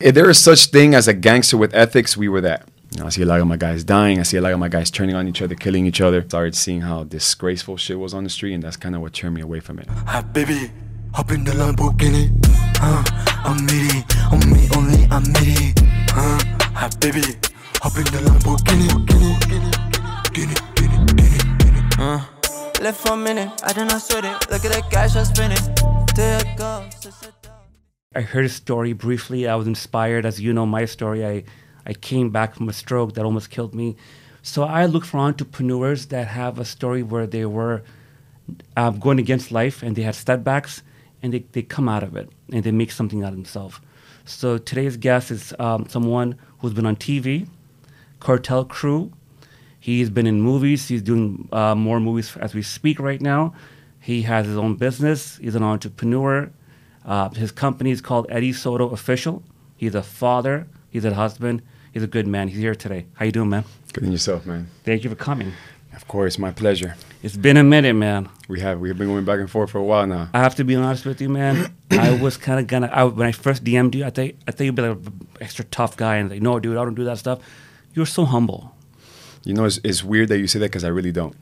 If there is such thing as a gangster with ethics, we were that. You know, I see a lot of my guys dying. I see a lot of my guys turning on each other, killing each other. Started seeing how disgraceful shit was on the street, and that's kind of what turned me away from it. Hi, baby, hop in the Lamborghini. Uh, I'm needy, on me only, I'm needy. Uh, hi, baby, hop in the Lamborghini. Guinea, Guinea, Guinea, Guinea, Guinea. Uh, left for a minute, I did not sweat it. Look at the cash I spent it. There it goes. I heard a story briefly. I was inspired, as you know my story. I, I came back from a stroke that almost killed me. So I look for entrepreneurs that have a story where they were um, going against life and they had setbacks and they, they come out of it and they make something out of themselves. So today's guest is um, someone who's been on TV, Cartel Crew. He's been in movies. He's doing uh, more movies as we speak right now. He has his own business. He's an entrepreneur. Uh, his company is called Eddie Soto Official. He's a father. He's a husband. He's a good man. He's here today. How you doing, man? Good in yourself, man. Thank you for coming. Of course, my pleasure. It's been a minute, man. We have we've been going back and forth for a while now. I have to be honest with you, man. I was kind of gonna I, when I first DM'd you. I think I think you'd be like an extra tough guy, and like, no, dude, I don't do that stuff. You're so humble. You know, it's, it's weird that you say that because I really don't.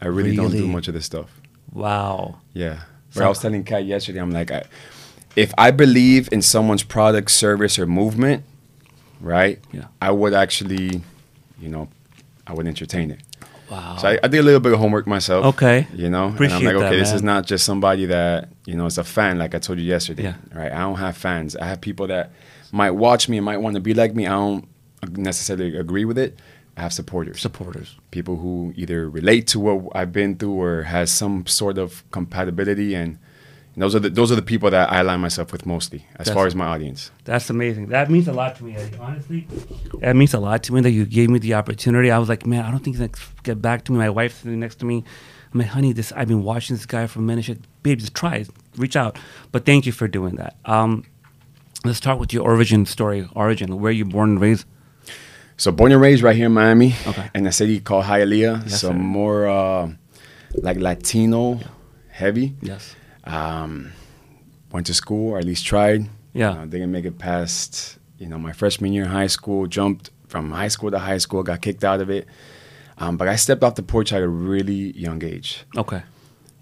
I really, don't do much of this stuff. Wow. Yeah. But So- I was telling Kat yesterday, I'm like, I, if I believe in someone's product, service, or movement, right? Yeah. I would actually, you know, I would entertain it. Wow. So I, I did a little bit of homework myself. Okay. You know, Appreciate and I'm like, that, okay, this is not just somebody that you know is a fan, like I told you yesterday. Yeah. Right. I don't have fans. I have people that might watch me and might want to be like me. I don't necessarily agree with it. I have supporters. supporters. people who either relate to what I've been through or has some sort of compatibility, and, and those are the those are the people that I align myself with mostly, as That's- far as my audience. That's amazing. That means a lot to me. Honestly, that means a lot to me that you gave me the opportunity. I was like, man, I don't think he's gonna get back to me. My wife's sitting next to me. I'm like, honey, this I've been watching this guy for a minute. Like, Babe, just try it. Reach out. But thank you for doing that. Um, let's start with your origin story. Origin. Where you born and raised? So born and raised right here in Miami, Okay. in a city called Hialeah. Yes, so sir. more uh, like Latino heavy. Yes. Um, went to school, or at least tried. Yeah. Uh, didn't make it past, you know, my freshman year in high school. Jumped from high school to high school, got kicked out of it. Um, but I stepped off the porch at a really young age. Okay.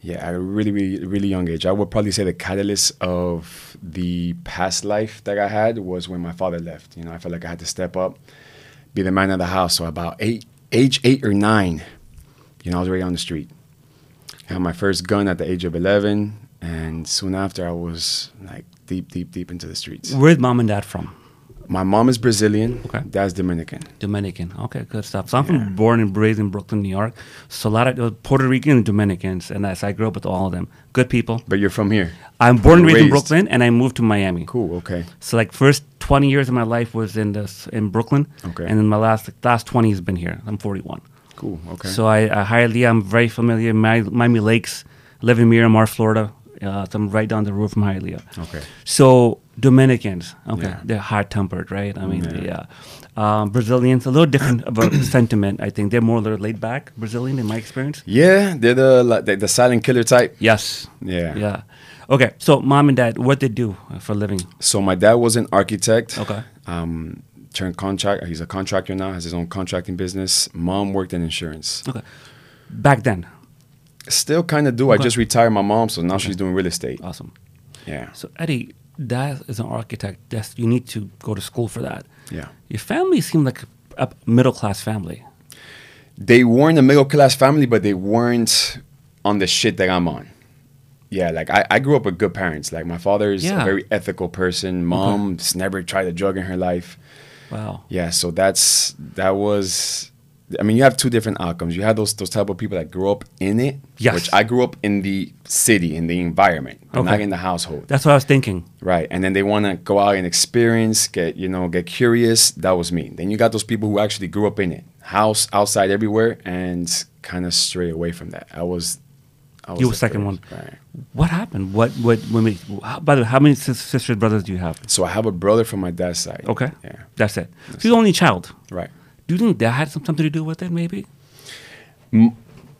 Yeah, at a really, really, really young age. I would probably say the catalyst of the past life that I had was when my father left. You know, I felt like I had to step up, be the man of the house. So about eight, age eight or nine, you know, I was already on the street. I had my first gun at the age of 11, and soon after, I was like deep, deep, deep into the streets. Where's mom and dad from? My mom is Brazilian. Okay. Dad's Dominican. Dominican. Okay, good stuff. So I'm from born and raised in Brooklyn, New York. So a lot of uh, Puerto Rican and Dominicans, and as I grew up with all of them, good people. But you're from here. I'm born and raised, in Brooklyn, and I moved to Miami. Cool. Okay. So like first 20 years of my life was in this in Brooklyn, Okay. and then my last last 20 has been here. I'm 41. Cool. Okay. So I, I highly I'm very familiar. Miami Lakes, live in Miramar, Florida. Uh, so I'm right down the road from Hialeah. okay. So Dominicans, okay, Yeah. they're hard tempered, right? I mean, Yeah. yeah. Um, Brazilians, a little different of a sentiment. I think they're more little laid back. Brazilian, in my experience. Yeah, they're the like, the, the silent killer type. Yes. Yeah. Yeah. Okay. So mom and dad, what they do uh, for a living? So my dad was an architect. Okay. Um, turned contract. He's a contractor now. Has his own contracting business. Mom worked in insurance. Okay. Back then, Still kind of do. I just retired my mom, so now she's doing real estate. awesome. Yeah. So Eddie, dad is an architect. That's you need to go to school for that. Yeah. Your family seemed like a middle class family. They weren't a middle class family, but they weren't on the shit that I'm on. Yeah, like I, I grew up with good parents. Like my father's Yeah. a very ethical person. Mom's never tried a drug in her life. Wow. Yeah, so that's that was. I mean, you have two different outcomes. You have those those type of people that grew up in it, Yes. which I grew up in the city, in the environment, but not in the household. That's what I was thinking. Right. And then they want to go out and experience, get, you know, get curious. That was me. Then you got those people who actually grew up in it, house, outside, everywhere, and kind of stray away from that. I was, I was You were second first. one. Right. What happened? What? What? When we, how, by the way, how many sis- sisters, brothers do you have? So I have a brother from my dad's side. Okay. Yeah. That's it. So you're the only child. Right. Do you think that had some- something to do with it? Maybe.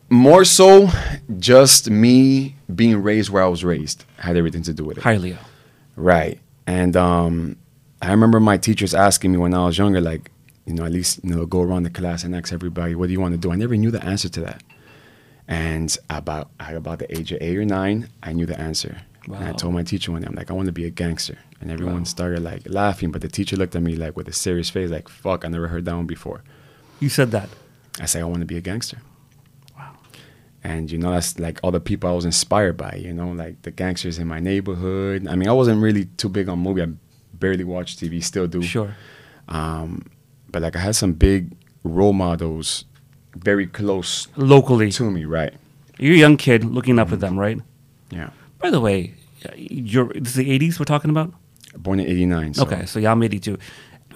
More so, just me being raised where I was raised had everything to do with it. Hialeah. Right. And um, I remember my teachers asking me when I was younger, like, you know, at least you know, go around the class and ask everybody, what do you want to do? I never knew the answer to that. And about at about the age of eight or nine, I knew the answer. And I told my teacher one day, I'm like, I want to be a gangster. And everyone Wow. started like laughing, but the teacher looked at me like with a serious face, like, fuck, I never heard that one before. You said that. I said, I want to be a gangster. Wow. And you know, that's like all the people I was inspired by, you know, like the gangsters in my neighborhood. I mean, I wasn't really too big on movie. I barely watch TV, still do. Sure. Um, but like I had some big role models very close Locally. to me, right? You're a young kid looking up at them, right? Yeah. By the way, you're, this is the 80s we're talking about? Born in 89. So Okay, so yeah, I'm 82.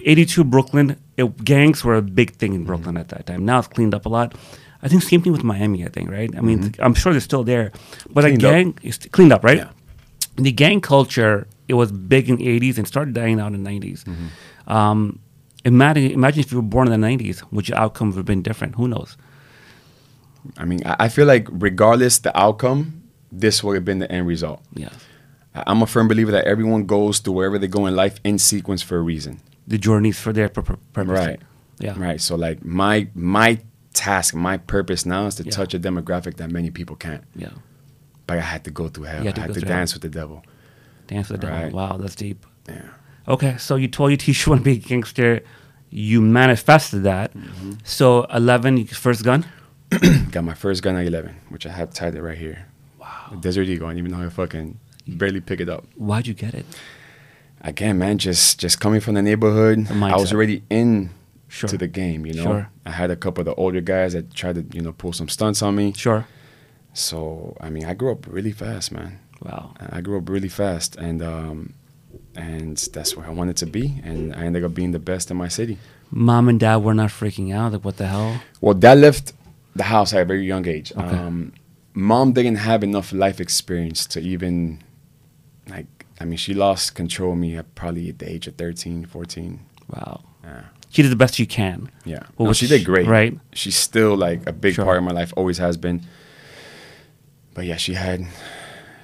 82 Brooklyn, it, gangs were a big thing in Brooklyn mm-hmm. at that time. Now it's cleaned up a lot. I think same thing with Miami, I think, right? I mean, mm-hmm. I'm sure they're still there. But Cleaned a up. gang is cleaned up, right? Yeah. The gang culture, it was big in the 80s and started dying out in the 90s. Mm-hmm. Um, imagine, imagine if you were born in the 90s, would your outcome would have been different? Who knows? I mean, I I feel like regardless the outcome, this would have been the end result. Yeah. I'm a firm believer that everyone goes to wherever they go in life in sequence for a reason. The journeys for their pur- pur- purpose. Right. Yeah. Right. So like my my task, my purpose now is to Yeah. touch a demographic that many people can't. Yeah. But I had to go through hell. I had to through hell. dance with the devil. Dance with the devil. Right. Wow, that's deep. Yeah. Okay, so you told your teacher you want to be a gangster. You manifested that. Mm-hmm. So 11, you- first gun? Got my first gun at 11, which I had tied it right here. Wow. Desert Eagle. I didn't even know how to fucking barely pick it up. Why'd you get it? Again, man, just just coming from the neighborhood, The I was already in Sure. to the game. You know, Sure. I had a couple of the older guys that tried to you know pull some stunts on me. Sure. So I mean, I grew up really fast, man. Wow. I grew up really fast, and um, and that's where I wanted to be, and I ended up being the best in my city. Mom and dad were not freaking out. Like, what the hell? Well, dad left the house at a very young age. Okay. Um, mom didn't have enough life experience to even, like, I mean, she lost control of me at probably at the age of 13, 14. Wow. Yeah. She did the best she can. Yeah. Well, no, she did great. right? She's still like a big Sure. part of my life, always has been. But yeah, she had,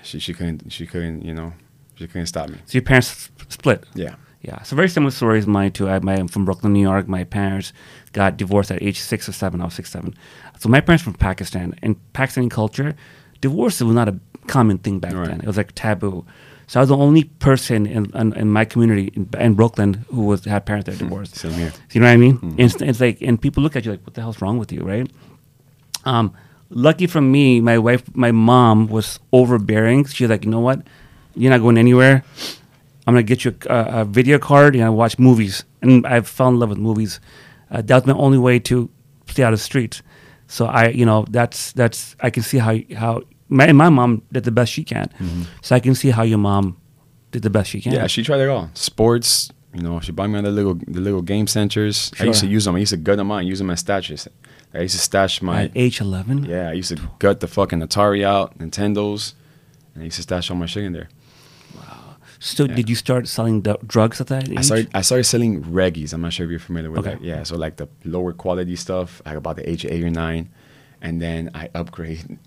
she, she couldn't, she couldn't, you know, she couldn't stop me. So your parents split. Yeah. Yeah. So very similar stories to mine too. I, my, I'm from Brooklyn, New York. My parents got divorced at age six or seven. I was six, seven. So my parents from Pakistan. In Pakistani culture, divorce was not a common thing back Right. then. It was like taboo. So I was the only person in, in, in my community in, in Brooklyn who was had parents that were divorced. Same here. You know what I mean? And It's, it's like, and people look at you like, "What the hell's wrong with you?" Right? Um, lucky for me, my wife, my mom was overbearing. She's like, "You know what? You're not going anywhere. I'm gonna get you a, a video card and I watch movies." And I fell in love with movies. Uh, that was my only way to stay out of the streets. So I, you know, that's that's I can see how how my my mom did the best she can. Mm-hmm. So I can see how your mom did the best she can. Yeah, she tried it all. Sports, you know, she bought me the little the little game centers. I used to use them. I used to gut them out and use them as stashes. I used to stash my At age 11. yeah. I used to gut the fucking Atari out, Nintendos, and I used to stash all my shit in there. Wow. So Yeah. did you start selling d- drugs at that age? I started I started selling reggies. I'm not sure if you're familiar with Okay. that. Yeah, so like the lower quality stuff, like about the age of eight or nine, and then I upgrade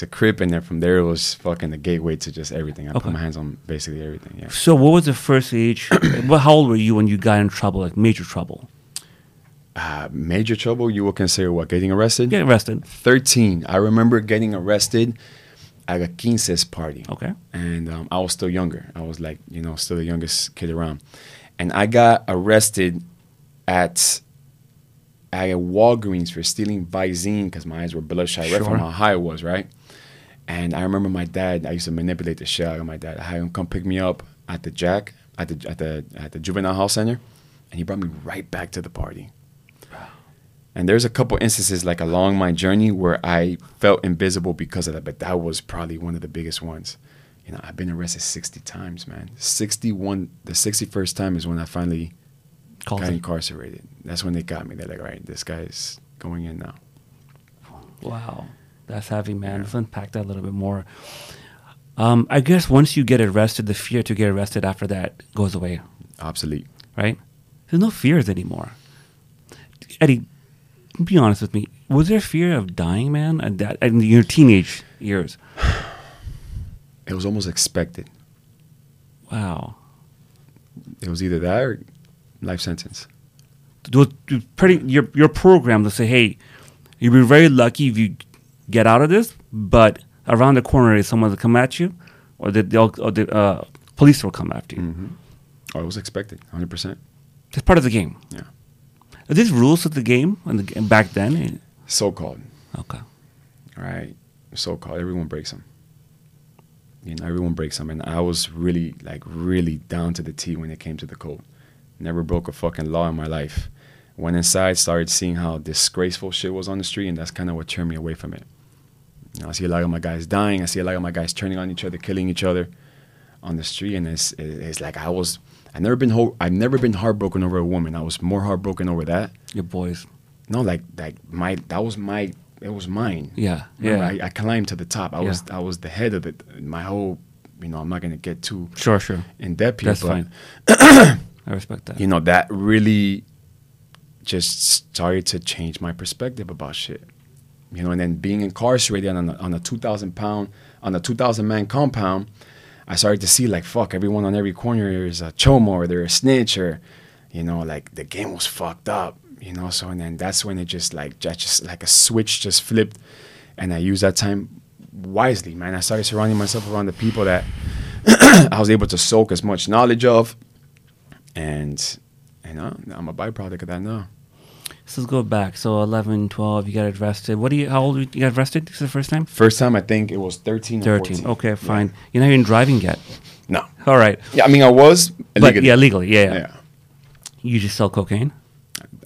to crip, and then from there it was fucking the gateway to just everything. I Okay. put my hands on basically everything. Yeah. So what was the first age? what, how old were you when you got in trouble, like major trouble? Uh, major trouble. You would consider what? Getting arrested? Getting arrested. 13. I remember getting arrested at a quinces party. Okay. And um, I was still younger. I was like, you know, still the youngest kid around. And I got arrested at at a Walgreens for stealing Visine because my eyes were bloodshot right Sure. from how high it was, right? And I remember my dad. I used to manipulate the shit out of my dad. I had him come pick me up at the Jack at the at the at the juvenile hall center, and he brought me right back to the party. And there's a couple instances like along my journey where I felt invisible because of that, but that was probably one of the biggest ones. You know, I've been arrested 60 times, man. 61, the 61st time is when I finally Called got incarcerated. That's when they got me. They're like, all right, this guy's going in now. Wow, that's heavy, man. Let's unpack that a little bit more. Um, I guess once you get arrested, the fear to get arrested after that goes away, Obsolete. right? There's no fears anymore. Eddie, be honest with me. Was there fear of dying, man, at that in your teenage years? It was almost expected. Wow. It was either that or life sentence. Pretty your your program to say, hey, you'd be very lucky if you get out of this, but around the corner is someone to come at you, or the or the uh, police will come after you. Mm-hmm. Oh, it was expected, hundred percent. It's part of the game. Yeah. Are these rules of the game and the, back then? So called, Okay. right? So called. Everyone breaks them. You know, everyone breaks them, and I was really, like, really down to the T when it came to the code. Never broke a fucking law in my life. Went inside, started seeing how disgraceful shit was on the street, and that's kind of what turned me away from it. You know, I see a lot of my guys dying. I see a lot of my guys turning on each other, killing each other on the street, and it's it's like I was. I've never been ho- I've never been heartbroken over a woman. I was more heartbroken over that. Your boys. No, like like my that was my it was mine. Yeah. Remember, Yeah. I, I climbed to the top. I was I was the head of it. My whole, you know, I'm not gonna get too sure. Sure. in depth here, That's but fine. I respect that. you know that really just started to change my perspective about shit. You know, and then being incarcerated on a, on a 2,000 pound, on a 2,000 man compound, I started to see like, fuck, everyone on every corner is a chomo or they're a snitch or, you know, like the game was fucked up, you know. So, and then that's when it just like, just, like a switch just flipped. And I used that time wisely, man. I started surrounding myself around the people that I was able to soak as much knowledge of. And, you uh, know, I'm a byproduct of that now. So let's go back. So 11, 12, you got arrested. What do you? How old you got arrested? This is the first time. First time, I think it was 13 or 13. 14. Okay, fine. You're not even driving yet. No. All right. Yeah, I mean, I was But yeah, legally. Yeah, yeah. Yeah. You just sell cocaine?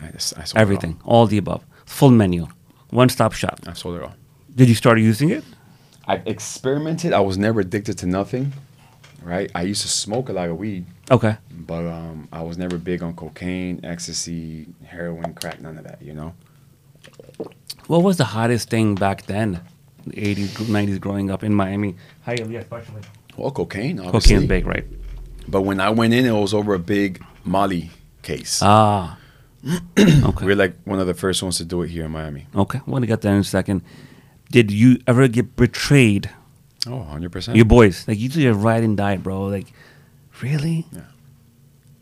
I, just, I sold Everything. All the above. Full menu. One stop shop. I sold it all. Did you start using it? I experimented. I was never addicted to nothing, right? I used to smoke a lot of weed, Okay. but um, I was never big on cocaine, ecstasy, heroin, crack, none of that, you know? What was the hottest thing back then? The 80s, 90s growing up in Miami. Hialeah especially. Well, cocaine, obviously. Cocaine's big, right? But when I went in, it was over a big Molly case. Ah. okay. We're like one of the first ones to do it here in Miami. Okay. We're going to get that in a second. Did you ever get betrayed? Oh, 100%. Your boys. Like, you do your ride and die, bro. Like, really? Yeah.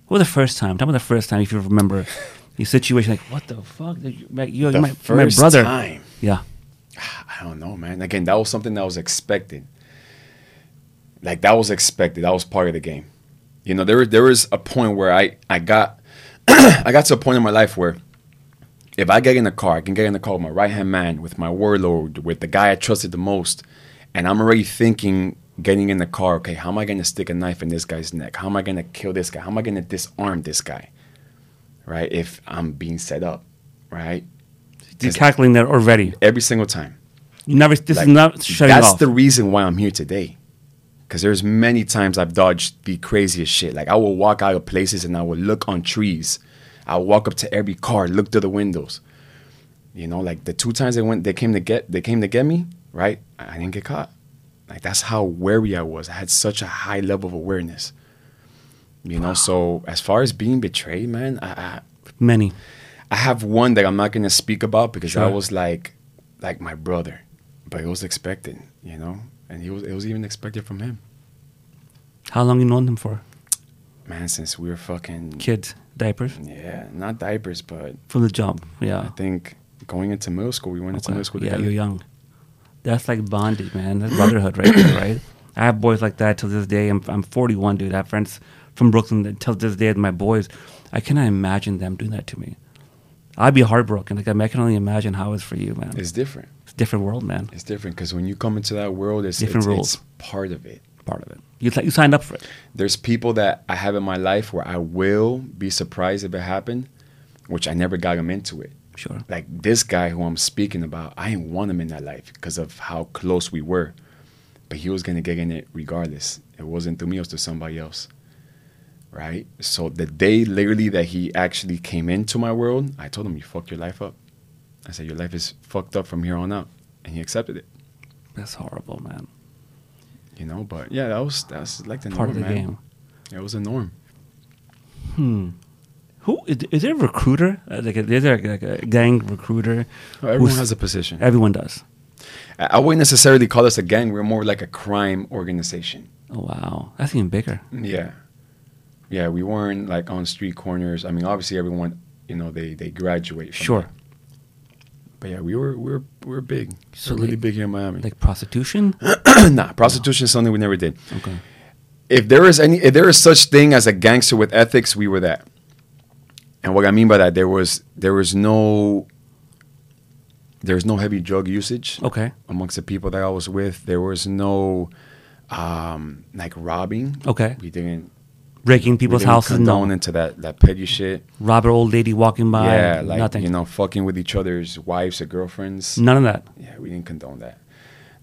What was the first time? Tell me the first time if you remember your situation. Like, what the fuck? Like, you're the my, first my brother. time. Yeah. Ah, I don't know, man. Again, that was something that was expected. Like that was expected. That was part of the game. You know, there was there was a point where I I got I got to a point in my life where if I get in the car, I can get in the car with my right hand man, with my warlord, with the guy I trusted the most, and I'm already thinking getting in the car, okay, how am I gonna stick a knife in this guy's neck? How am I gonna kill this guy? How am I gonna disarm this guy? Right? If I'm being set up, right? You're 'Cause calculating that already. every single time. You never. This Like, is not shutting off. that's off. the reason why I'm here today. Because there's many times I've dodged the craziest shit. Like I will walk out of places and I will look on trees. I'll walk up to every car, look through the windows. You know, like the two times they went, they came to get, they came to get me. Right, I didn't get caught. Like that's how wary I was. I had such a high level of awareness. You know, so as far as being betrayed, man, I, I Many. I have one that I'm not gonna speak about because Sure. I was like, like my brother, but it was expected, you know, and he was it was even expected from him, How long you known him for? man. Since we were fucking Kids, diapers yeah, not diapers, but from the jump. Yeah, I think going into middle school, we went oh, into Okay. middle school Yeah, together. you're young. That's like bondage, man. That's brotherhood right there, right? I have boys like that till this day. I'm, I'm 41, dude. I have friends from Brooklyn that till this day, my boys. I cannot imagine them doing that to me. I'd be heartbroken. Like, I, mean, I can only imagine how it's for you, man. It's, different. It's different. a different world, man. It's different because when you come into that world, it's Different it's, rules. it's part of it. Part of it. You, you signed up for it. There's people that I have in my life where I will be surprised if it happened, which I never got them into it. Sure. like this guy who I'm speaking about, I didn't want him in that life because of how close we were. But he was gonna get in it regardless. It wasn't to me, it was to somebody else. Right? So the day literally that he actually came into my world, I told him, You fucked your life up. I said, Your life is fucked up from here on out. And he accepted it. That's horrible, man. You know, but yeah, that was that's like the Part of norm, the man. game. It was a norm. Hmm. Who is, is there a recruiter? Uh, Like, a, is there like a gang recruiter? Everyone has a position. Everyone does. I I wouldn't necessarily call us a gang. We're more like a crime organization. Oh wow, that's even bigger. Yeah. Yeah, we weren't like on street corners. I mean, obviously everyone, you know, they they graduate. Sure. that. But yeah, we were we were we were big. So really like- big here in Miami. Like prostitution? nah, prostitution is something we never did. Okay. If there is any, if there is such thing as a gangster with ethics, we were that. And what I mean by that, there was there was no there was no heavy drug usage Okay. amongst the people that I was with. There was no um, like robbing. Okay. We didn't Breaking we people's didn't houses? condone No. into that that petty shit. Rob an old lady walking by? yeah, like nothing. you know, fucking with each other's wives or girlfriends. None of that. Yeah, we didn't condone that.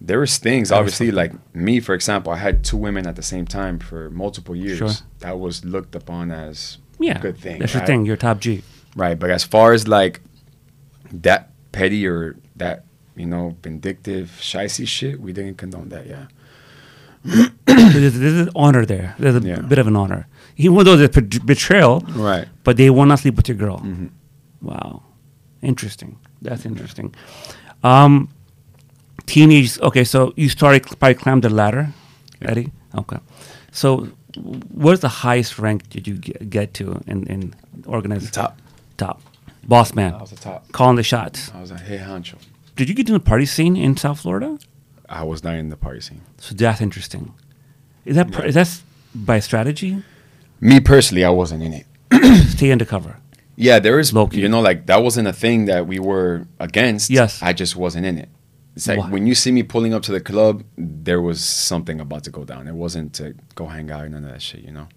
There was things, There was obviously, like me, for example, I had two women at the same time for multiple years. Sure. That was looked upon as Yeah. good thing. That's your right? thing. You're top G. Right. But as far as like that petty or that, you know, vindictive, shicey shit, we didn't condone that, yeah. there's, there's an honor there. There's a Yeah. bit of an honor. Even though there's betrayal, Right. but they want to sleep with your girl. Mm-hmm. Wow. Interesting. That's interesting. Um, teenage. Okay, so you started probably climbed the ladder, Yeah. Eddie. Okay. So, what's the highest rank did you get, get to in in organized Top. top boss man, I was the top. calling the shots? I was a hey honcho. Did you get in the party scene in South Florida? I was not in the party scene. So that's interesting. Is that is that by strategy? Me personally, I wasn't in it. Stay undercover. Yeah, there is, Low-key. you know, like that wasn't a thing that we were against. Yes. I just wasn't in it. It's like Why? when you see me pulling up to the club, there was something about to go down. It wasn't to go hang out, none of that shit, you know?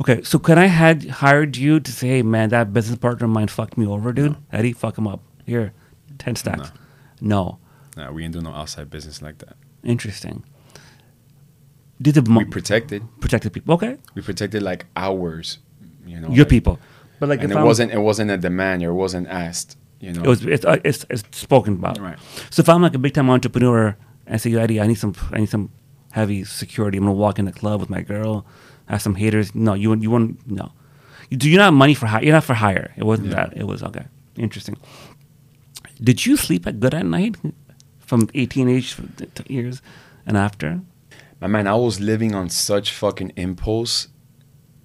Okay, so could I had hired you to say, hey man, that business partner of mine fucked me over, dude? Eddie, fuck him up. Here, ten stacks. No. Nah, we ain't doing no outside business like that. Interesting. Did the We mo- protected. protected people? Okay, We protected like ours, you know? your like- people. But like, and if it I'm- wasn't, it wasn't a demand or it wasn't asked, you know? It was. It's, uh, it's it's spoken about. Right. So if I'm like a big time entrepreneur, and I say, Eddie, I need some, I need some heavy security. I'm gonna walk in the club with my girl. I have some haters. No, you you want, no. You do. You're not money for hire. You're not for hire. It wasn't Yeah. that. It was okay. Interesting. Did you sleep at good at night from 18 age years and after? My man, I was living on such fucking impulse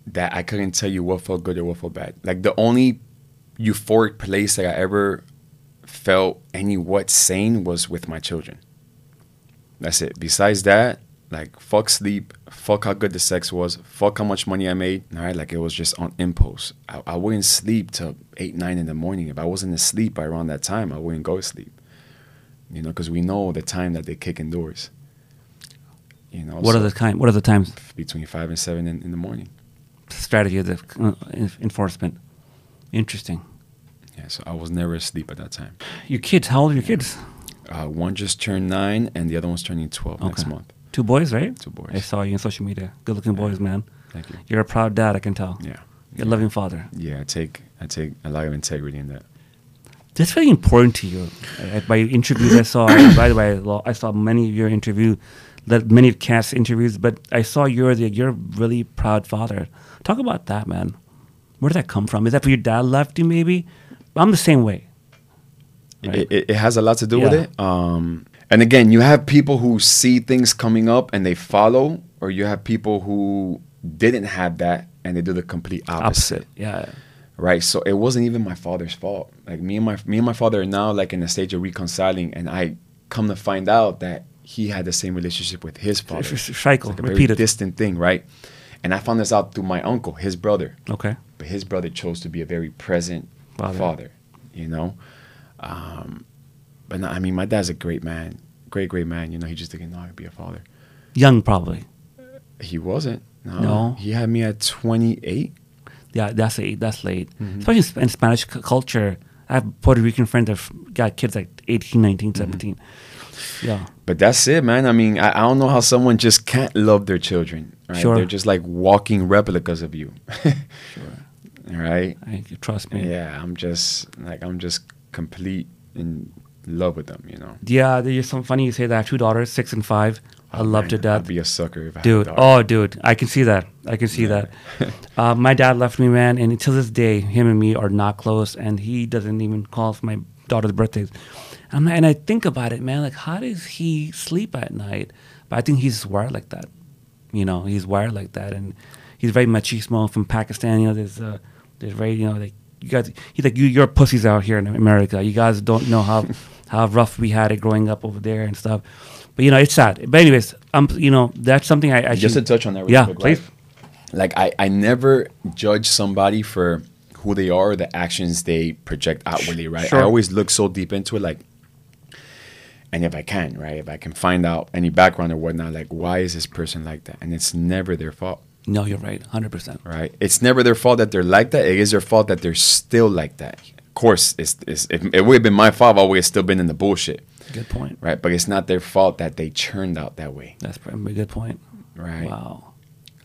that I couldn't tell you what felt good or what felt bad. Like the only euphoric place that I ever felt any what sane was with my children. That's it. Besides that, like fuck sleep, fuck how good the sex was, fuck how much money I made. All right, like it was just on impulse. I, I wouldn't sleep till eight, nine in the morning. If I wasn't asleep by around that time, I wouldn't go to sleep. You know, because we know the time that they kick indoors. You know, What so are the time? What are the times? between five and seven in, in the morning. Strategy of the uh, enforcement. Interesting. Yeah, so I was never asleep at that time. Your kids? How old are your kids? Uh, one just turned nine, and the other one's turning twelve next month. Two boys, right? Two boys. I saw you on social media. Good looking boys, man. Thank you. You're a proud dad, I can tell. Yeah, You're a loving father. yeah. I take I take a lot of integrity in that. That's very important to you. Uh, by interviews, I saw. by the way, I saw many of your interview, that many of Cass interviews, but I saw you're the you're a really proud father. Talk about that, man. Where did that come from? Is that for your dad left you, maybe? I'm the same way. Right. It, it, has a lot to do with it. Um, and again, you have people who see things coming up and they follow, or you have people who didn't have that and they do the complete opposite. Opposite. Yeah. right so it wasn't even my father's fault like me and my me and my father are now like in a stage of reconciling and i come to find out that he had the same relationship with his father It's a cycle, like repeated. distant thing right and i found this out through my uncle his brother Okay. But his brother chose to be a very present Father. father, you know um, but no, i mean my dad's a great man great great man you know he just didn't know how to be a father Young, probably. he wasn't no, No? he had me at 28 Yeah, that's late. That's late. Mm-hmm. Especially in Spanish c- culture. I have Puerto Rican friends that have got kids like 18, 19, Mm-hmm. 17. Yeah. But that's it, man. I mean, I, I don't know how someone just can't love their children. Right? Sure. They're just like walking replicas of you. Sure. Right? I, trust me. Yeah, I'm just like I'm just complete in love with them, you know. Yeah, there's some funny you say that. I have two daughters, six and five. I Oh, love man, to death. I'd be a sucker if I Dude, oh, dude, I can see that. I can see that. uh, my dad left me, man, and until this day, him and me are not close, and he doesn't even call for my daughter's birthdays. And, and I think about it, man, like, how does he sleep at night? But I think he's wired like that. You know, he's wired like that, and he's very machismo from Pakistan. You know, there's uh, there's very you know like you guys. He's like you, you're pussies out here in America. You guys don't know how how rough we had it growing up over there and stuff. But you know, it's sad. But anyways, um, you know, that's something I actually Just to touch on that, real Yeah, quick, please. right? Like I, I never judge somebody for who they are, the actions they project outwardly, right? Sure. I always look so deep into it, like, and if I can, right, if I can find out any background or whatnot, like, why is this person like that? And it's never their fault, No, you're right, hundred percent. right? It's never their fault that they're like that. It is their fault that they're still like that. Of course, it's, it's if it would have been my fault, I would have still been in the bullshit, Good point. right? But it's not their fault that they churned out that way. That's probably a good point. Right. Wow.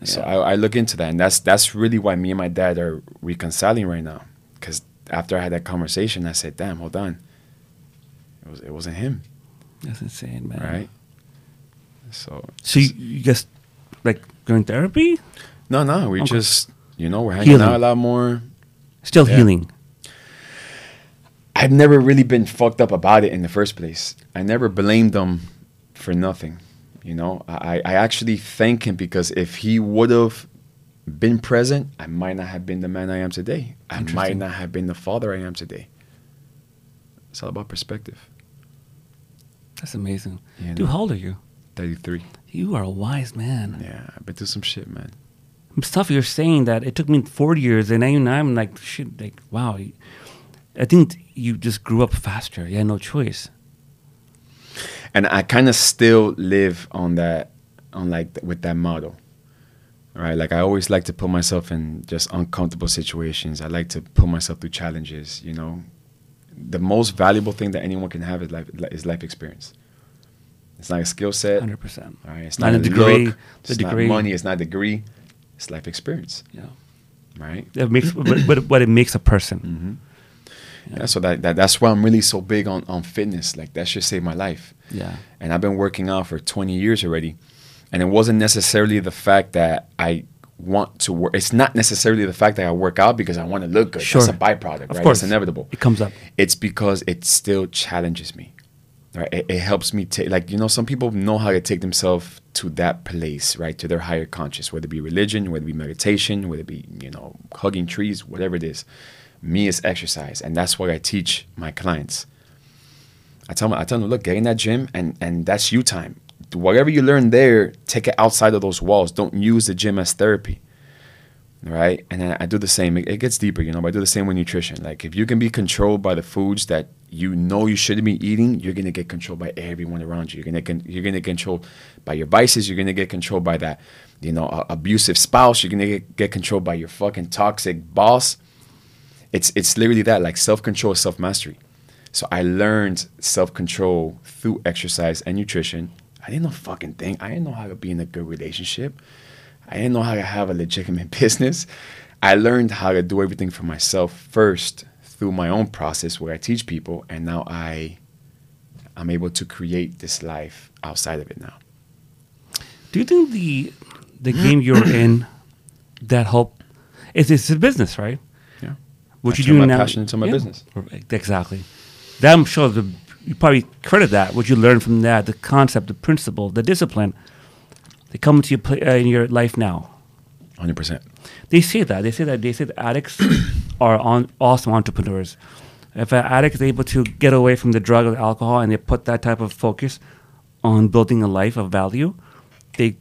So Yeah. I, I look into that, and that's that's really why me and my dad are reconciling right now. Because after I had that conversation, I said, "Damn, hold on, it was it wasn't him, That's insane, man. right?" So So you, you guys like going therapy? no, no, we Okay. just you know we're hanging Healing. out a lot more. Still Yeah. healing. I've never really been fucked up about it in the first place. I never blamed him for nothing. You know, I, I actually thank him because if he would have been present, I might not have been the man I am today. I might not have been the father I am today. It's all about perspective. That's amazing. Dude, no. how old are you? 33. You are a wise man. Yeah, I've been through some shit, man. Stuff you're saying that. It took me 40 years, and even I'm like, shit, like, wow. I think you just grew up faster. You had no choice. And I kind of still live on that, on like with that model. Right, like I always like to put myself in just uncomfortable situations. I like to put myself through challenges. You know, the most valuable thing that anyone can have is life is life experience. It's not a skill set. 100%. All right, it's Not not, a degree, Look, the it's degree. not money. It's not a degree. It's life experience. Yeah. Right. That makes what, what, it makes a person. Mm-hmm. Yeah. so that, that that's why I'm really so big on on fitness. Like that should save my life. Yeah. and I've been working out for 20 years already. And it wasn't necessarily the fact that I want to work. It's not necessarily the fact that I work out because I want to look good. Sure. That's a byproduct, Of right? course. It's inevitable. It comes up. It's because it still challenges me. Right? It, it helps me take, like, you know, some people know how to take themselves to that place, right? To their higher conscious, whether it be religion, whether it be meditation, whether it be, you know, hugging trees, whatever it is. Me is exercise. And that's what I teach my clients. I tell them, I tell them, look, get in that gym, and and that's you time. Whatever you learn there, take it outside of those walls. Don't use the gym as therapy, right? And then I do the same. It, it gets deeper, you know. But I do the same with nutrition. Like if you can be controlled by the foods that you know you shouldn't be eating, you're gonna get controlled by everyone around you. You're gonna con- you're gonna get controlled by your vices. You're gonna get controlled by that, you know, abusive spouse. You're gonna get, get controlled by your fucking toxic boss. It's it's literally that, like self control, self mastery. So I learned self control through exercise and nutrition. I didn't know fucking thing. I didn't know how to be in a good relationship. I didn't know how to have a legitimate business. I learned how to do everything for myself first through my own process where I teach people and now I I'm able to create this life outside of it now. Do you think the the game you're in that help is it's a business, right? Yeah. What I you do my now? passion into my Yeah. business. Exactly. That I'm sure the you probably credit that what you learned from that, the concept, the principle, the discipline. They come into your uh, in your life now. 100%. They say that. They say that. They say that addicts are on awesome entrepreneurs. If an addict is able to get away from the drug or the alcohol and they put that type of focus on building a life of value, they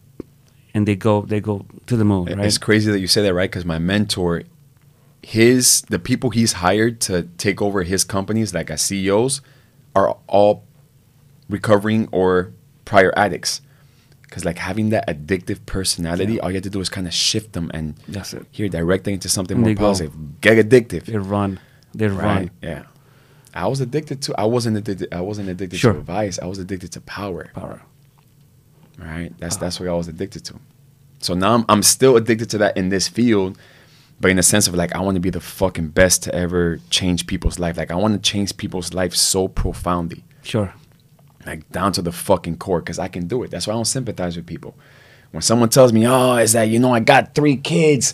and they go they go to the moon, right? It's crazy that you say that, right? Because my mentor, his the people he's hired to take over his companies, like as CEOs, are all recovering or prior addicts. Because like having that addictive personality, Yeah. all you have to do is kind of shift them and That's it. here direct it into something And more go. positive. Get addictive, They run. They right? run. Yeah. I was addicted to. I wasn't addicted. I wasn't addicted Sure. to vice. I was addicted to power. Power. right? That's that's what I was addicted to. So now I'm I'm still addicted to that in this field, but in the sense of like I want to be the fucking best to ever change people's life. Like I want to change people's life so profoundly, Sure. Like down to the fucking core, because I can do it. That's why I don't sympathize with people. When someone tells me, "Oh, is that you know I got three kids."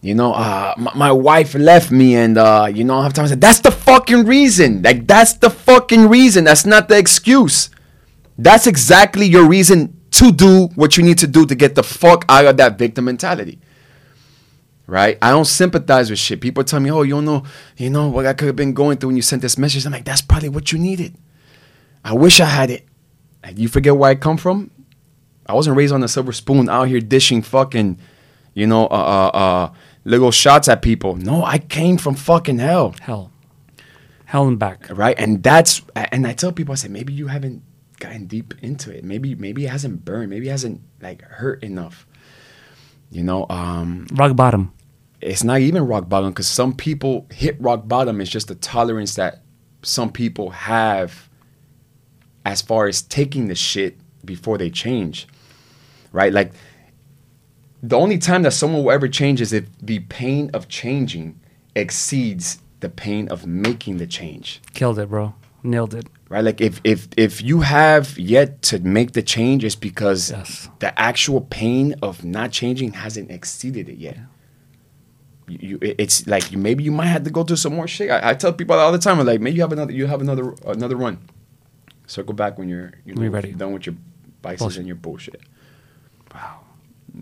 You know, uh, my, my wife left me, and uh, you know, I have time. I said, "That's the fucking reason. Like, that's the fucking reason. That's not the excuse." That's exactly your reason to do what you need to do to get the fuck out of that victim mentality. right? I don't sympathize with shit. People tell me, oh, you don't know, you know what I could have been going through when you sent this message. I'm like, that's probably what you needed. I wish I had it. Like, you forget where I come from? I wasn't raised on a silver spoon out here dishing fucking, you know, uh, uh, uh, little shots at people. No, I came from fucking hell, Hell. Hell and back. right? And that's, and I tell people, I say, maybe you haven't gotten deep into it. Maybe, maybe it hasn't burned. Maybe it hasn't like hurt enough. You know, um, Rock bottom. it's not even rock bottom because some people hit rock bottom. It's just the tolerance that some people have as far as taking the shit before they change, right? Like the only time that someone will ever change is if the pain of changing exceeds the pain of making the change Killed it, bro. Nailed it. right like if if if you have yet to make the change it's because Yes. the actual pain of not changing hasn't exceeded it yet you, you it's like you maybe you might have to go through some more shit I, I tell people all the time I'm like maybe you have another you have another another run circle back when you're you know ready. done with your vices Bullshit. and your bullshit wow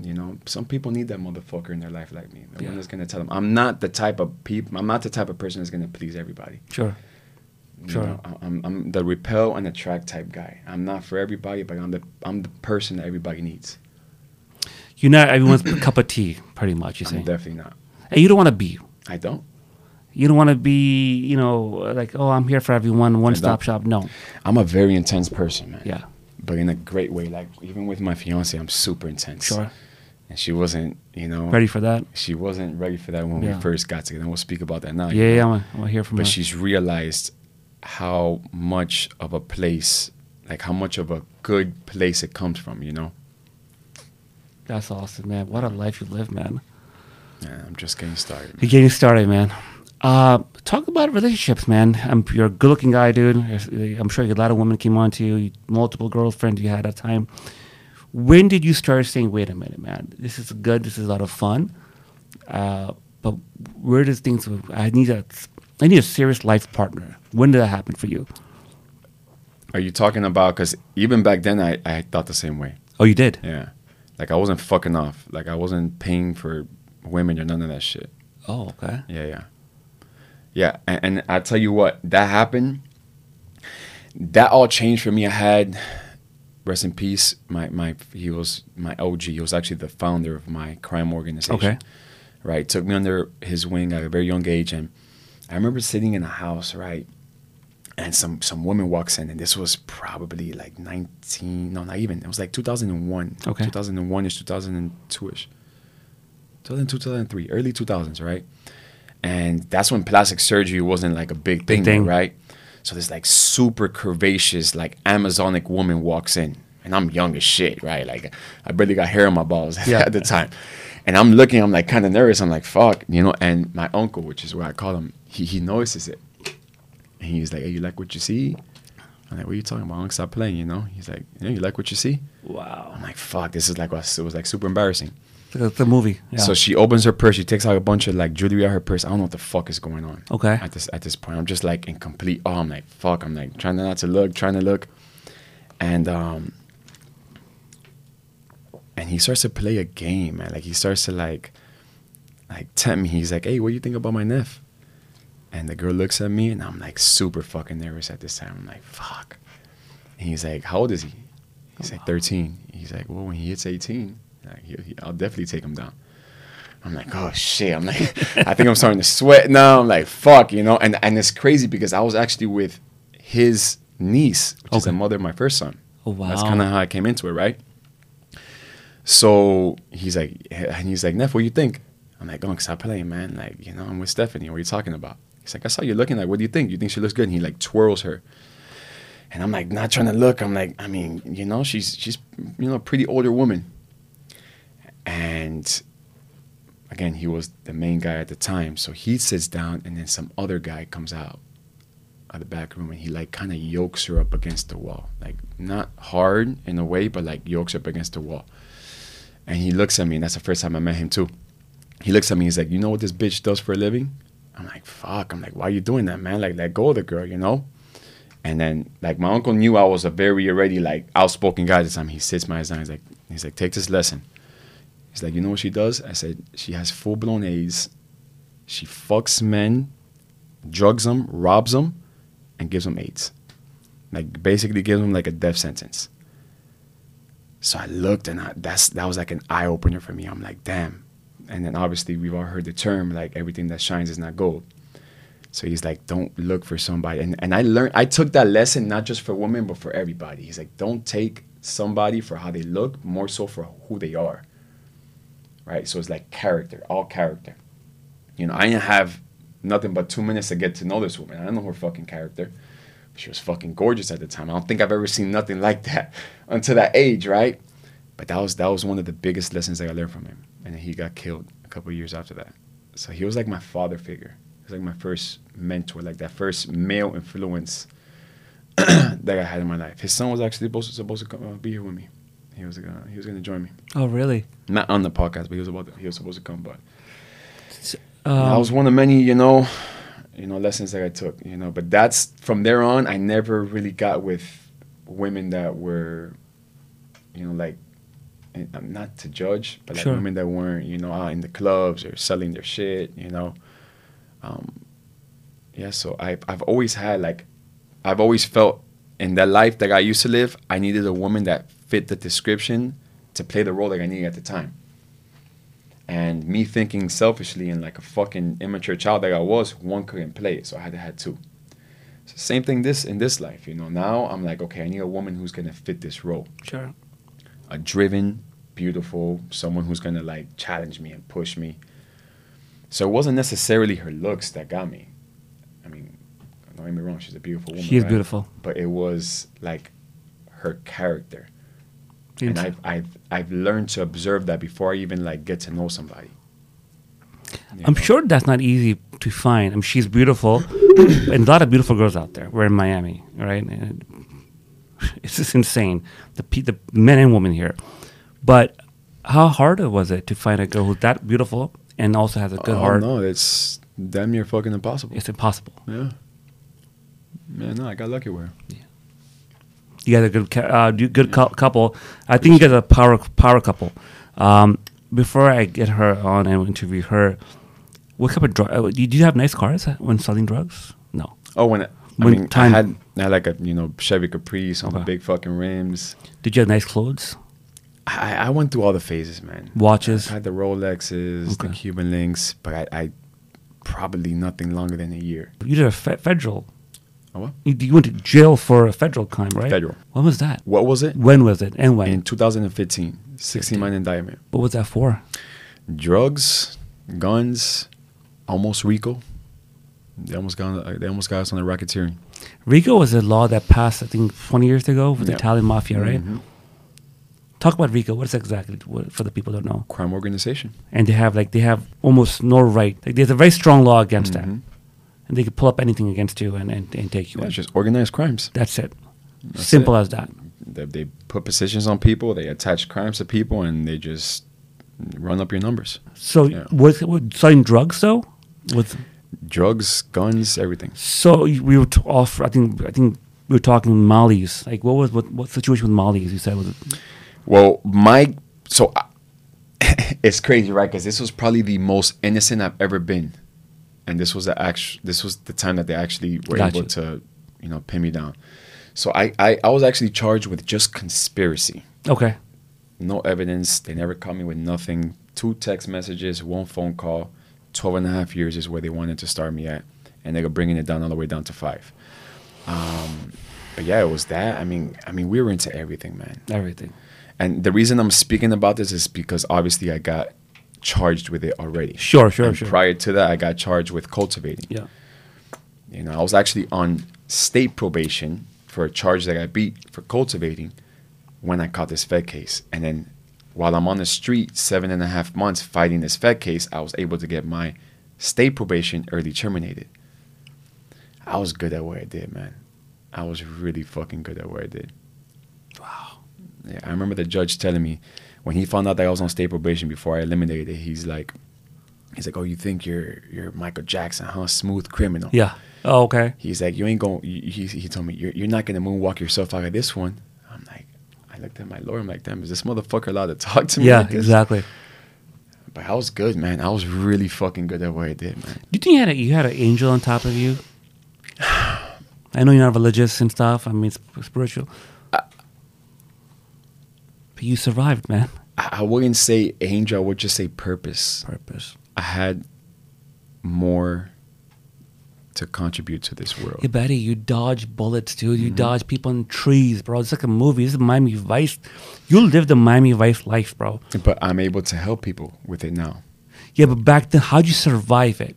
you know some people need that motherfucker in their life like me the Yeah. one that's gonna tell them I'm not the type of people I'm not the type of person that's gonna please everybody Sure. you Sure. know, I'm, I'm the repel and attract type guy. I'm not for everybody, but I'm the I'm the person that everybody needs. You're not everyone's cup of tea, pretty much, you say. definitely not. And you don't want to be. I don't. You don't want to be, you know, like, oh, I'm here for everyone, one stop shop. No. I'm a very intense person, man. Yeah. But in a great way. Like even with my fiance, I'm super intense. Sure. And she wasn't, you know, Ready for that? She wasn't ready for that when Yeah. we first got together. And we'll speak about that now. Yeah, know? yeah, I'm going to hear from But her. But she's realized how much of a place, like how much of a good place it comes from. You know. That's awesome, man. What a life you live, man. Yeah, I'm just getting started. You're getting started, man. Uh, talk about relationships, man. I'm, you're a good-looking guy, dude. I'm sure a lot of women came on to you, multiple girlfriends you had at a time. When did you start saying, "Wait a minute, man, this is good. This is a lot of fun," uh, but where does things? I need a, I need a serious life partner. When did that happen for you? Are you talking about? Because even back then, I, I thought the same way. Oh, you did. Yeah. Like I wasn't fucking off. Like I wasn't paying for women or none of that shit. Oh, okay. Yeah, yeah. Yeah, and, and I tell you what, that happened. That all changed for me. I had rest in peace. My my he was my OG. He was actually the founder of my crime organization. Okay. Right. Took me under his wing at a very young age and I remember sitting in a house, right? And some some woman walks in and this was probably like 19, no, not even. It was like 2001. Okay. 2001ish, 2002ish. 2002, 2003, early 2000s, right? And that's when plastic surgery wasn't like a big thing, thing. right? So this like super curvaceous, like Amazonic woman walks in, and I'm young as shit, right? Like I barely got hair on my balls Yeah. at the time, and I'm looking, I'm like kind of nervous. I'm like, fuck, you know. And my uncle, which is what I call him, he he notices it, and he's like, hey, you like what you see? I'm like, what are you talking about? Uncle, stop playing, you know? He's like, yeah, you like what you see? Wow. I'm like, fuck, this is like was it was like super embarrassing. It's a movie. Yeah. So she opens her purse. She takes out a bunch of like jewelry out of her purse. I don't know what the fuck is going on. Okay. At this at this point, I'm just like in complete awe. I'm like, fuck. I'm like trying not to look, trying to look, and um, and he starts to play a game, man. Like he starts to like, like tempt me. He's like, hey, what do you think about my nephew? And the girl looks at me, and I'm like super fucking nervous at this time. I'm like, fuck. And he's like, how old is he? He's like 13. He's like, well, when he hits 18, like, he, he, I'll definitely take him down. I'm like, oh shit. I'm like, I think I'm starting to sweat now. I'm like, fuck, you know. And and it's crazy because I was actually with his niece, which is the mother of my first son. Oh, wow. That's kind of how I came into it, right? So he's like, and he's like, Neff, what do you think? I'm like, oh, stop playing, man. Like, you know, I'm with Stephanie. What are you talking about? He's like, I saw you looking. Like, what do you think? You think she looks good? And he like twirls her. And I'm like, not trying to look. I'm like, I mean, you know, she's she's you know, a pretty older woman. And again, he was the main guy at the time. So he sits down, and then some other guy comes out of the back room, and he like kind of yokes her up against the wall, like not hard in a way, but like yokes her up against the wall. And he looks at me, and that's the first time I met him too. He looks at me, he's like, "You know what this bitch does for a living?" I'm like, "Fuck!" I'm like, "Why are you doing that, man? Like, let go of the girl, you know?" And then like my uncle knew I was a very already like outspoken guy at the time. He sits my ass down. He's like, he's like, take this lesson. He's like, you know what she does? I said, she has full blown AIDS. She fucks men, drugs them, robs them, and gives them AIDS. Like basically gives them like a death sentence. So I looked and I, that's that was like an eye opener for me. I'm like, damn. And then obviously we've all heard the term like everything that shines is not gold. So he's like, don't look for somebody. And and I learned I took that lesson not just for women but for everybody. He's like, don't take somebody for how they look, more so for who they are. Right? So it's like character, all character. You know, I didn't have nothing but two minutes to get to know this woman. I don't know her fucking character. She was fucking gorgeous at the time. I don't think I've ever seen nothing like that until that age, right? But that was that was one of the biggest lessons that I learned from him. And he got killed a couple years after that. So he was like my father figure. He was like my first mentor, like that first male influence that I had in my life. His son was actually supposed to, supposed to come, uh, be here with me. He was gonna he was gonna join me. Oh, really? Not on the podcast, but he was about to, he was supposed to come. But Um, that was one of many, you know, you know, lessons that I took, you know. But that's from there on, I never really got with women that were, you know, like, I'm not to judge, but like Sure. women that weren't, you know, out in the clubs or selling their shit, you know. Um, yeah, so I I've always had like, I've always felt in that life that I used to live, I needed a woman that fit the description to play the role that I needed at the time. And me thinking selfishly and like a fucking immature child that I was, one couldn't play it, so I had to have two. So same thing this in this life, you know. Now I'm like, okay, I need a woman who's gonna fit this role. sure. A driven, beautiful, someone who's gonna like challenge me and push me. So it wasn't necessarily her looks that got me. I mean, don't get me wrong, she's a beautiful woman. She is right? beautiful. But it was like her character and I've, I've I've learned to observe that before I even like get to know somebody. You I'm know? sure that's not easy to find. I mean, she's beautiful, and a lot of beautiful girls out there. We're in Miami, right? And it's just insane. The pe- the men and women here, but how hard was it to find a girl who's that beautiful and also has a good oh, heart? no, it's damn near fucking impossible. It's impossible. yeah. Man, no, I got lucky where. her. You guys are good, uh, good cou- couple. I think you guys are a power power couple. Um, before I get her on and interview her, what type of drug? Uh, did you have nice cars when selling drugs? No. Oh, when, I, When mean, time- I had I had like a you know Chevy Caprice on the Okay. big fucking rims. Did you have nice clothes? I, I went through all the phases, man. Watches? I had the Rolexes, the Okay. Cuban links, but I, I probably nothing longer than a year. You did a fe- federal. Oh, what? You, you went to jail for a federal crime, right? Federal. When was that? What was it? When was it? And when? In 2015, 16 month indictment. what was that for? drugs, guns, almost RICO. They almost got they almost got us on the racketeering. RICO was a law that passed, I think, 20 years ago with the Italian mafia, right? Mhm. Talk about RICO. What is exactly what, for the people don't know? Crime organization. And they have like they have almost no right. Like there's a very strong law against that, Mhm. And they could pull up anything against you and, and, and take you. Yeah, in. it's just organized crimes. That's it. That's Simple it. as that. They, they put positions on people. They attach crimes to people, and they just run up your numbers. So Yeah. with, with selling drugs though, with Drugs, guns, everything. so we were t- off. I think I think we were talking Molly's. Like what was what what situation with Molly's? You said was it, Well, my so I, it's crazy, right? Because this was probably the most innocent I've ever been, and this was the actual. This was the time that they actually were Got able to, you know, pin me down. So I, I I was actually charged with just conspiracy. okay? no evidence. They never caught me with nothing. Two text messages, one phone call. 12 and a half years is where they wanted to start me at. And they were bringing it down all the way down to five. Um, but yeah, it was that. I mean, I mean, we were into everything, man. Everything. And the reason I'm speaking about this is because obviously I got charged with it already. Sure, sure, And sure. Prior to that, I got charged with cultivating. Yeah. You know, I was actually on state probation for a charge that I beat for cultivating when I caught this Fed case. And then while I'm on the street, seven and a half months fighting this Fed case, I was able to get my state probation early terminated. I was good at what I did, man. I was really fucking good at what I did. Wow. Yeah, I remember the judge telling me when he found out that I was on state probation before I eliminated it, he's like, he's like, oh, you think you're you're Michael Jackson, huh? Smooth criminal. Yeah. Oh, okay. He's like, you ain't going. He, he told me you're, you're not gonna moonwalk yourself out of this one. I'm like, I looked at my lawyer. I'm like, damn, is this motherfucker allowed to talk to me? Yeah, like exactly. But I was good, man. I was really fucking good at what I did, man. Do you think you had a, you had an angel on top of you? I know you're not religious and stuff. I mean, sp- spiritual. But you survived, man. I, I wouldn't say angel. I would just say purpose. Purpose. I had more to contribute to this world. Yeah, Betty, you dodge bullets, dude. Mm-hmm. You dodge people in trees, bro. It's like a movie. This is Miami Vice. You live the Miami Vice life, bro. But I'm able to help people with it now. Yeah, but back then, how'd you survive it?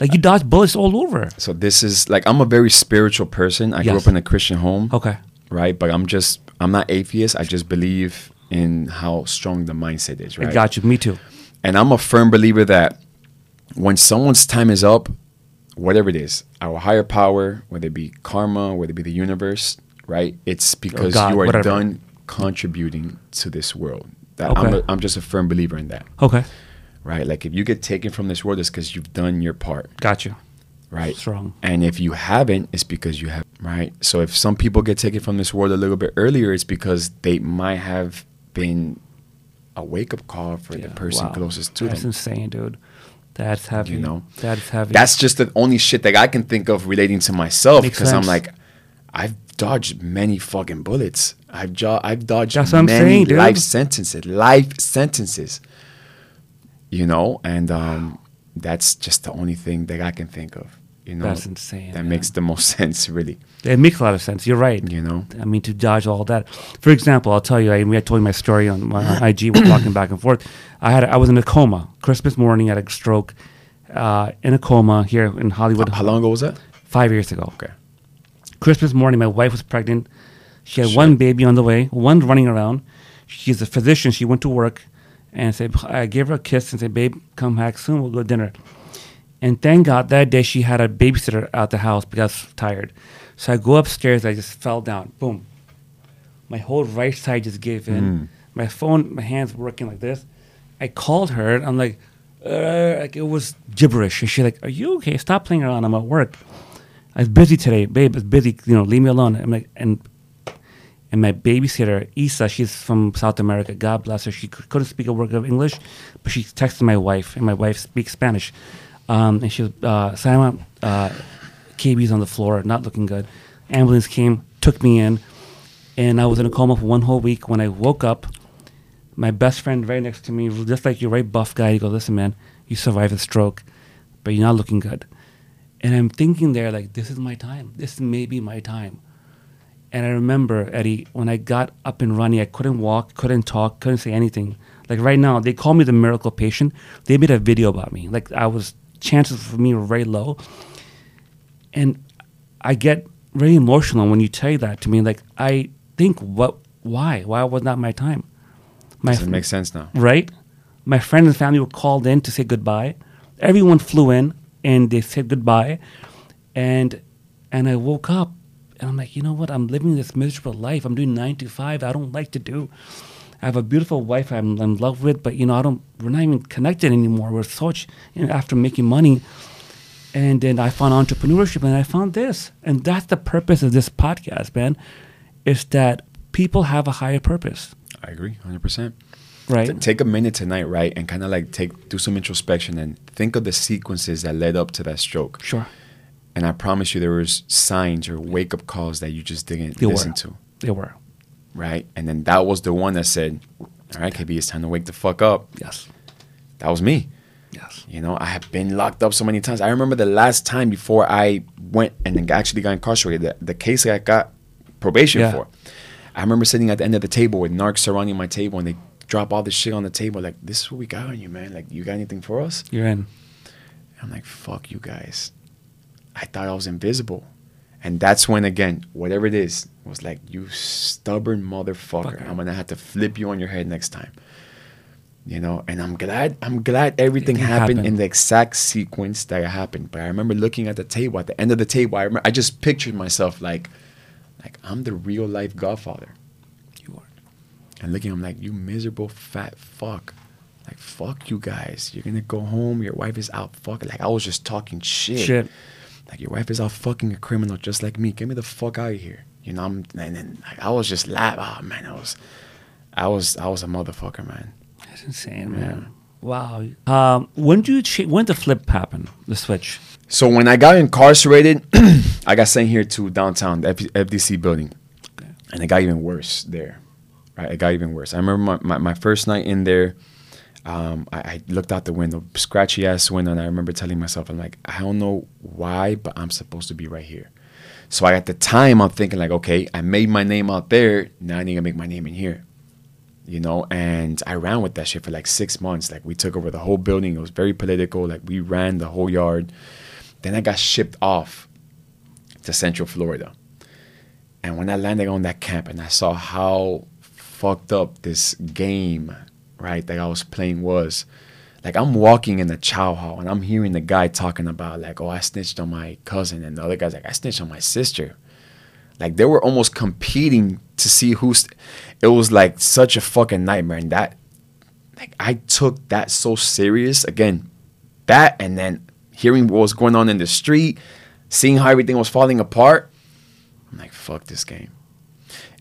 Like you dodge bullets all over. So this is like I'm a very spiritual person. I grew up in a Christian home, Okay. right? But I'm just I'm not atheist. I just believe in how strong the mindset is, right? I got you. Me too. And I'm a firm believer that when someone's time is up, whatever it is, our higher power, whether it be karma, whether it be the universe, right? It's oh, because God, you are whatever. done contributing to this world. That I'm, Okay. a, I'm just a firm believer in that, Okay. right? Like if you get taken from this world, it's because you've done your part, Got you. right? Strong. And if you haven't, it's because you have, right? So if some people get taken from this world a little bit earlier, it's because they might have been a wake up call for the person wow. closest to That's them. insane, dude. That's heavy. You know? That's heavy. That's just the only shit that I can think of relating to myself because I'm like, I've dodged many fucking bullets. I've jo- I've dodged That's what I'm many saying, dude. life sentences, life sentences. You know, and um, that's just the only thing that I can think of. You know, That's insane, That makes the most sense, really. it makes a lot of sense. You're right. You know, I mean, to dodge all that. For example, I'll tell you. I, mean, I told you my story on my IG. We're talking back and forth. I had I was in a coma. Christmas morning, I had a stroke. Uh, in a coma here in Hollywood. how long ago was that? Five years ago. Okay. Christmas morning, my wife was pregnant. She had Shit. one baby on the way, one running around. She's a physician. She went to work and said, I gave her a kiss and said, Babe, come back soon. We'll go to dinner. And thank God that day she had a babysitter at the house because I was tired. So I go upstairs. I just fell down. Boom. My whole right side just gave in. My phone, my hands working like this. I called her. I'm like, uh, like it was gibberish. And she's like, Are you okay? Stop playing around. I'm at work. I was busy today, babe. I was busy. You know, leave me alone. I'm like, and and my babysitter Isa, she's from South America. God bless her. She c- couldn't speak a word of English, but she texted my wife, and my wife speaks Spanish. Um, and she was, uh, Simon, uh, KB's on the floor, not looking good. Ambulance came, took me in, and I was in a coma for one whole week. When I woke up, my best friend right next to me, just like your right buff guy, he goes, "Listen, man, you survived a stroke, but you're not looking good." And I'm thinking there, like, this is my time. This may be my time. And I remember, Eddie, when I got up and running, I couldn't walk, couldn't talk, couldn't say anything. Like right now, they call me the miracle patient. They made a video about me. Like I was, chances for me were very low. And I get very emotional when you tell that to me. Like I think, what, why, why was not my time? My Does it make sense now? right? My friends and family were called in to say goodbye. Everyone flew in and they said goodbye. And and I woke up and I'm like, you know what? I'm living this miserable life. I'm doing nine to five. I don't like to do. I have a beautiful wife I'm, I'm in love with, but you know, I don't. We're not even connected anymore. We're such you know, after making money. And then I found entrepreneurship, and I found this, and that's the purpose of this podcast, man. Is that people have a higher purpose, I agree, hundred percent. right? T- take a minute tonight, right, and kind of like take do some introspection and think of the sequences that led up to that stroke. Sure. And I promise you, there was signs or wake up calls that you just didn't They listen were. to, They were. Right? And then that was the one that said, "All right, KB, it's time to wake the fuck up." Yes. That was me. Yes. You know, I have been locked up so many times. I remember the last time before I went and then actually got incarcerated, the, the case that I got probation Yeah. for. I remember sitting at the end of the table with narcs surrounding my table and they drop all this shit on the table. Like, this is what we got on you, man. Like, you got anything for us? You're in. I'm like, fuck you guys. I thought I was invisible. And that's when, again, whatever it is, was like, you stubborn motherfucker. Fucker. I'm going to have to flip you on your head next time. You know, and I'm glad, I'm glad everything happened, in the exact sequence that it happened. But I remember looking at the table, at the end of the table, I, remember, I just pictured myself like, like I'm the real life godfather. You are. And looking, I'm like, you miserable fat fuck. Like, fuck you guys. You're gonna go home. Your wife is out fucking. Like, I was just talking shit. Shit. Like, your wife is out fucking a criminal just like me. Get me the fuck out of here. You know, I'm, and then like, I was just laughing. Oh, man, I was, I was, I was a motherfucker, man. That's insane, man. Wow. Um, when do you cha- when the flip happen? The switch. So when I got incarcerated, I got sent here to downtown, the FDC building, and it got even worse there. Right, it got even worse. I remember my, my, my first night in there. Um, I, I looked out the window, scratchy ass window, and I remember telling myself, I'm like, I don't know why, but I'm supposed to be right here. So I, at the time, I'm thinking like, okay, I made my name out there. Now I need to make my name in here you know? And i ran with that shit for like six months. Like we took over the whole building. It was very political. Like we ran the whole yard. Then i got shipped off to central florida. And when i landed on that camp and i saw how fucked up this game right that i was playing was like i'm walking in the chow hall and i'm hearing the guy talking about like oh i snitched on my cousin and the other guy's like i snitched on my sister like they were almost competing to see who's. It was like such a fucking nightmare, and that, like, I took that so serious. Again, that and then hearing what was going on in the street, seeing how everything was falling apart. I'm like, fuck this game.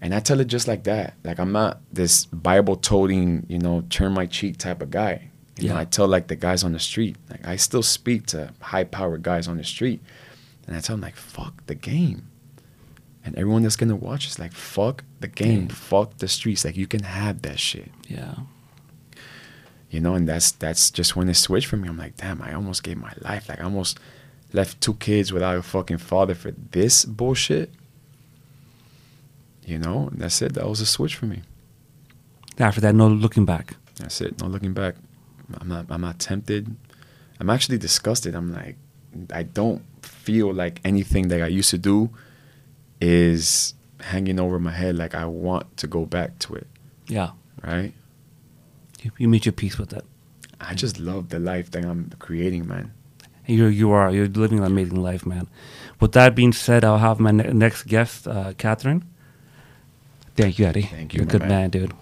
And I tell it just like that. Like I'm not this Bible toting, you know, turn my cheek type of guy. You know, Yeah. I tell like the guys on the street. Like I still speak to high powered guys on the street. And I tell them like, fuck the game. And everyone that's gonna watch is like, fuck the game, fuck the streets. Like you can have that shit. Yeah. You know, and that's that's just when it switched for me. I'm like, damn, I almost gave my life. Like I almost left two kids without a fucking father for this bullshit. You know, and that's it. That was a switch for me. After that, no looking back. That's it. No looking back. I'm not. I'm not tempted. I'm actually disgusted. I'm like, I don't feel like anything that I used to do is hanging over my head. Like I want to go back to it. Yeah. Right. You, you made your peace with it. I just love the life that I'm creating, man. You you are you're living an amazing life, man. With that being said, I'll have my ne- next guest, uh, Catherine. Thank you, Eddie. Thank you, You're a good man. man, dude.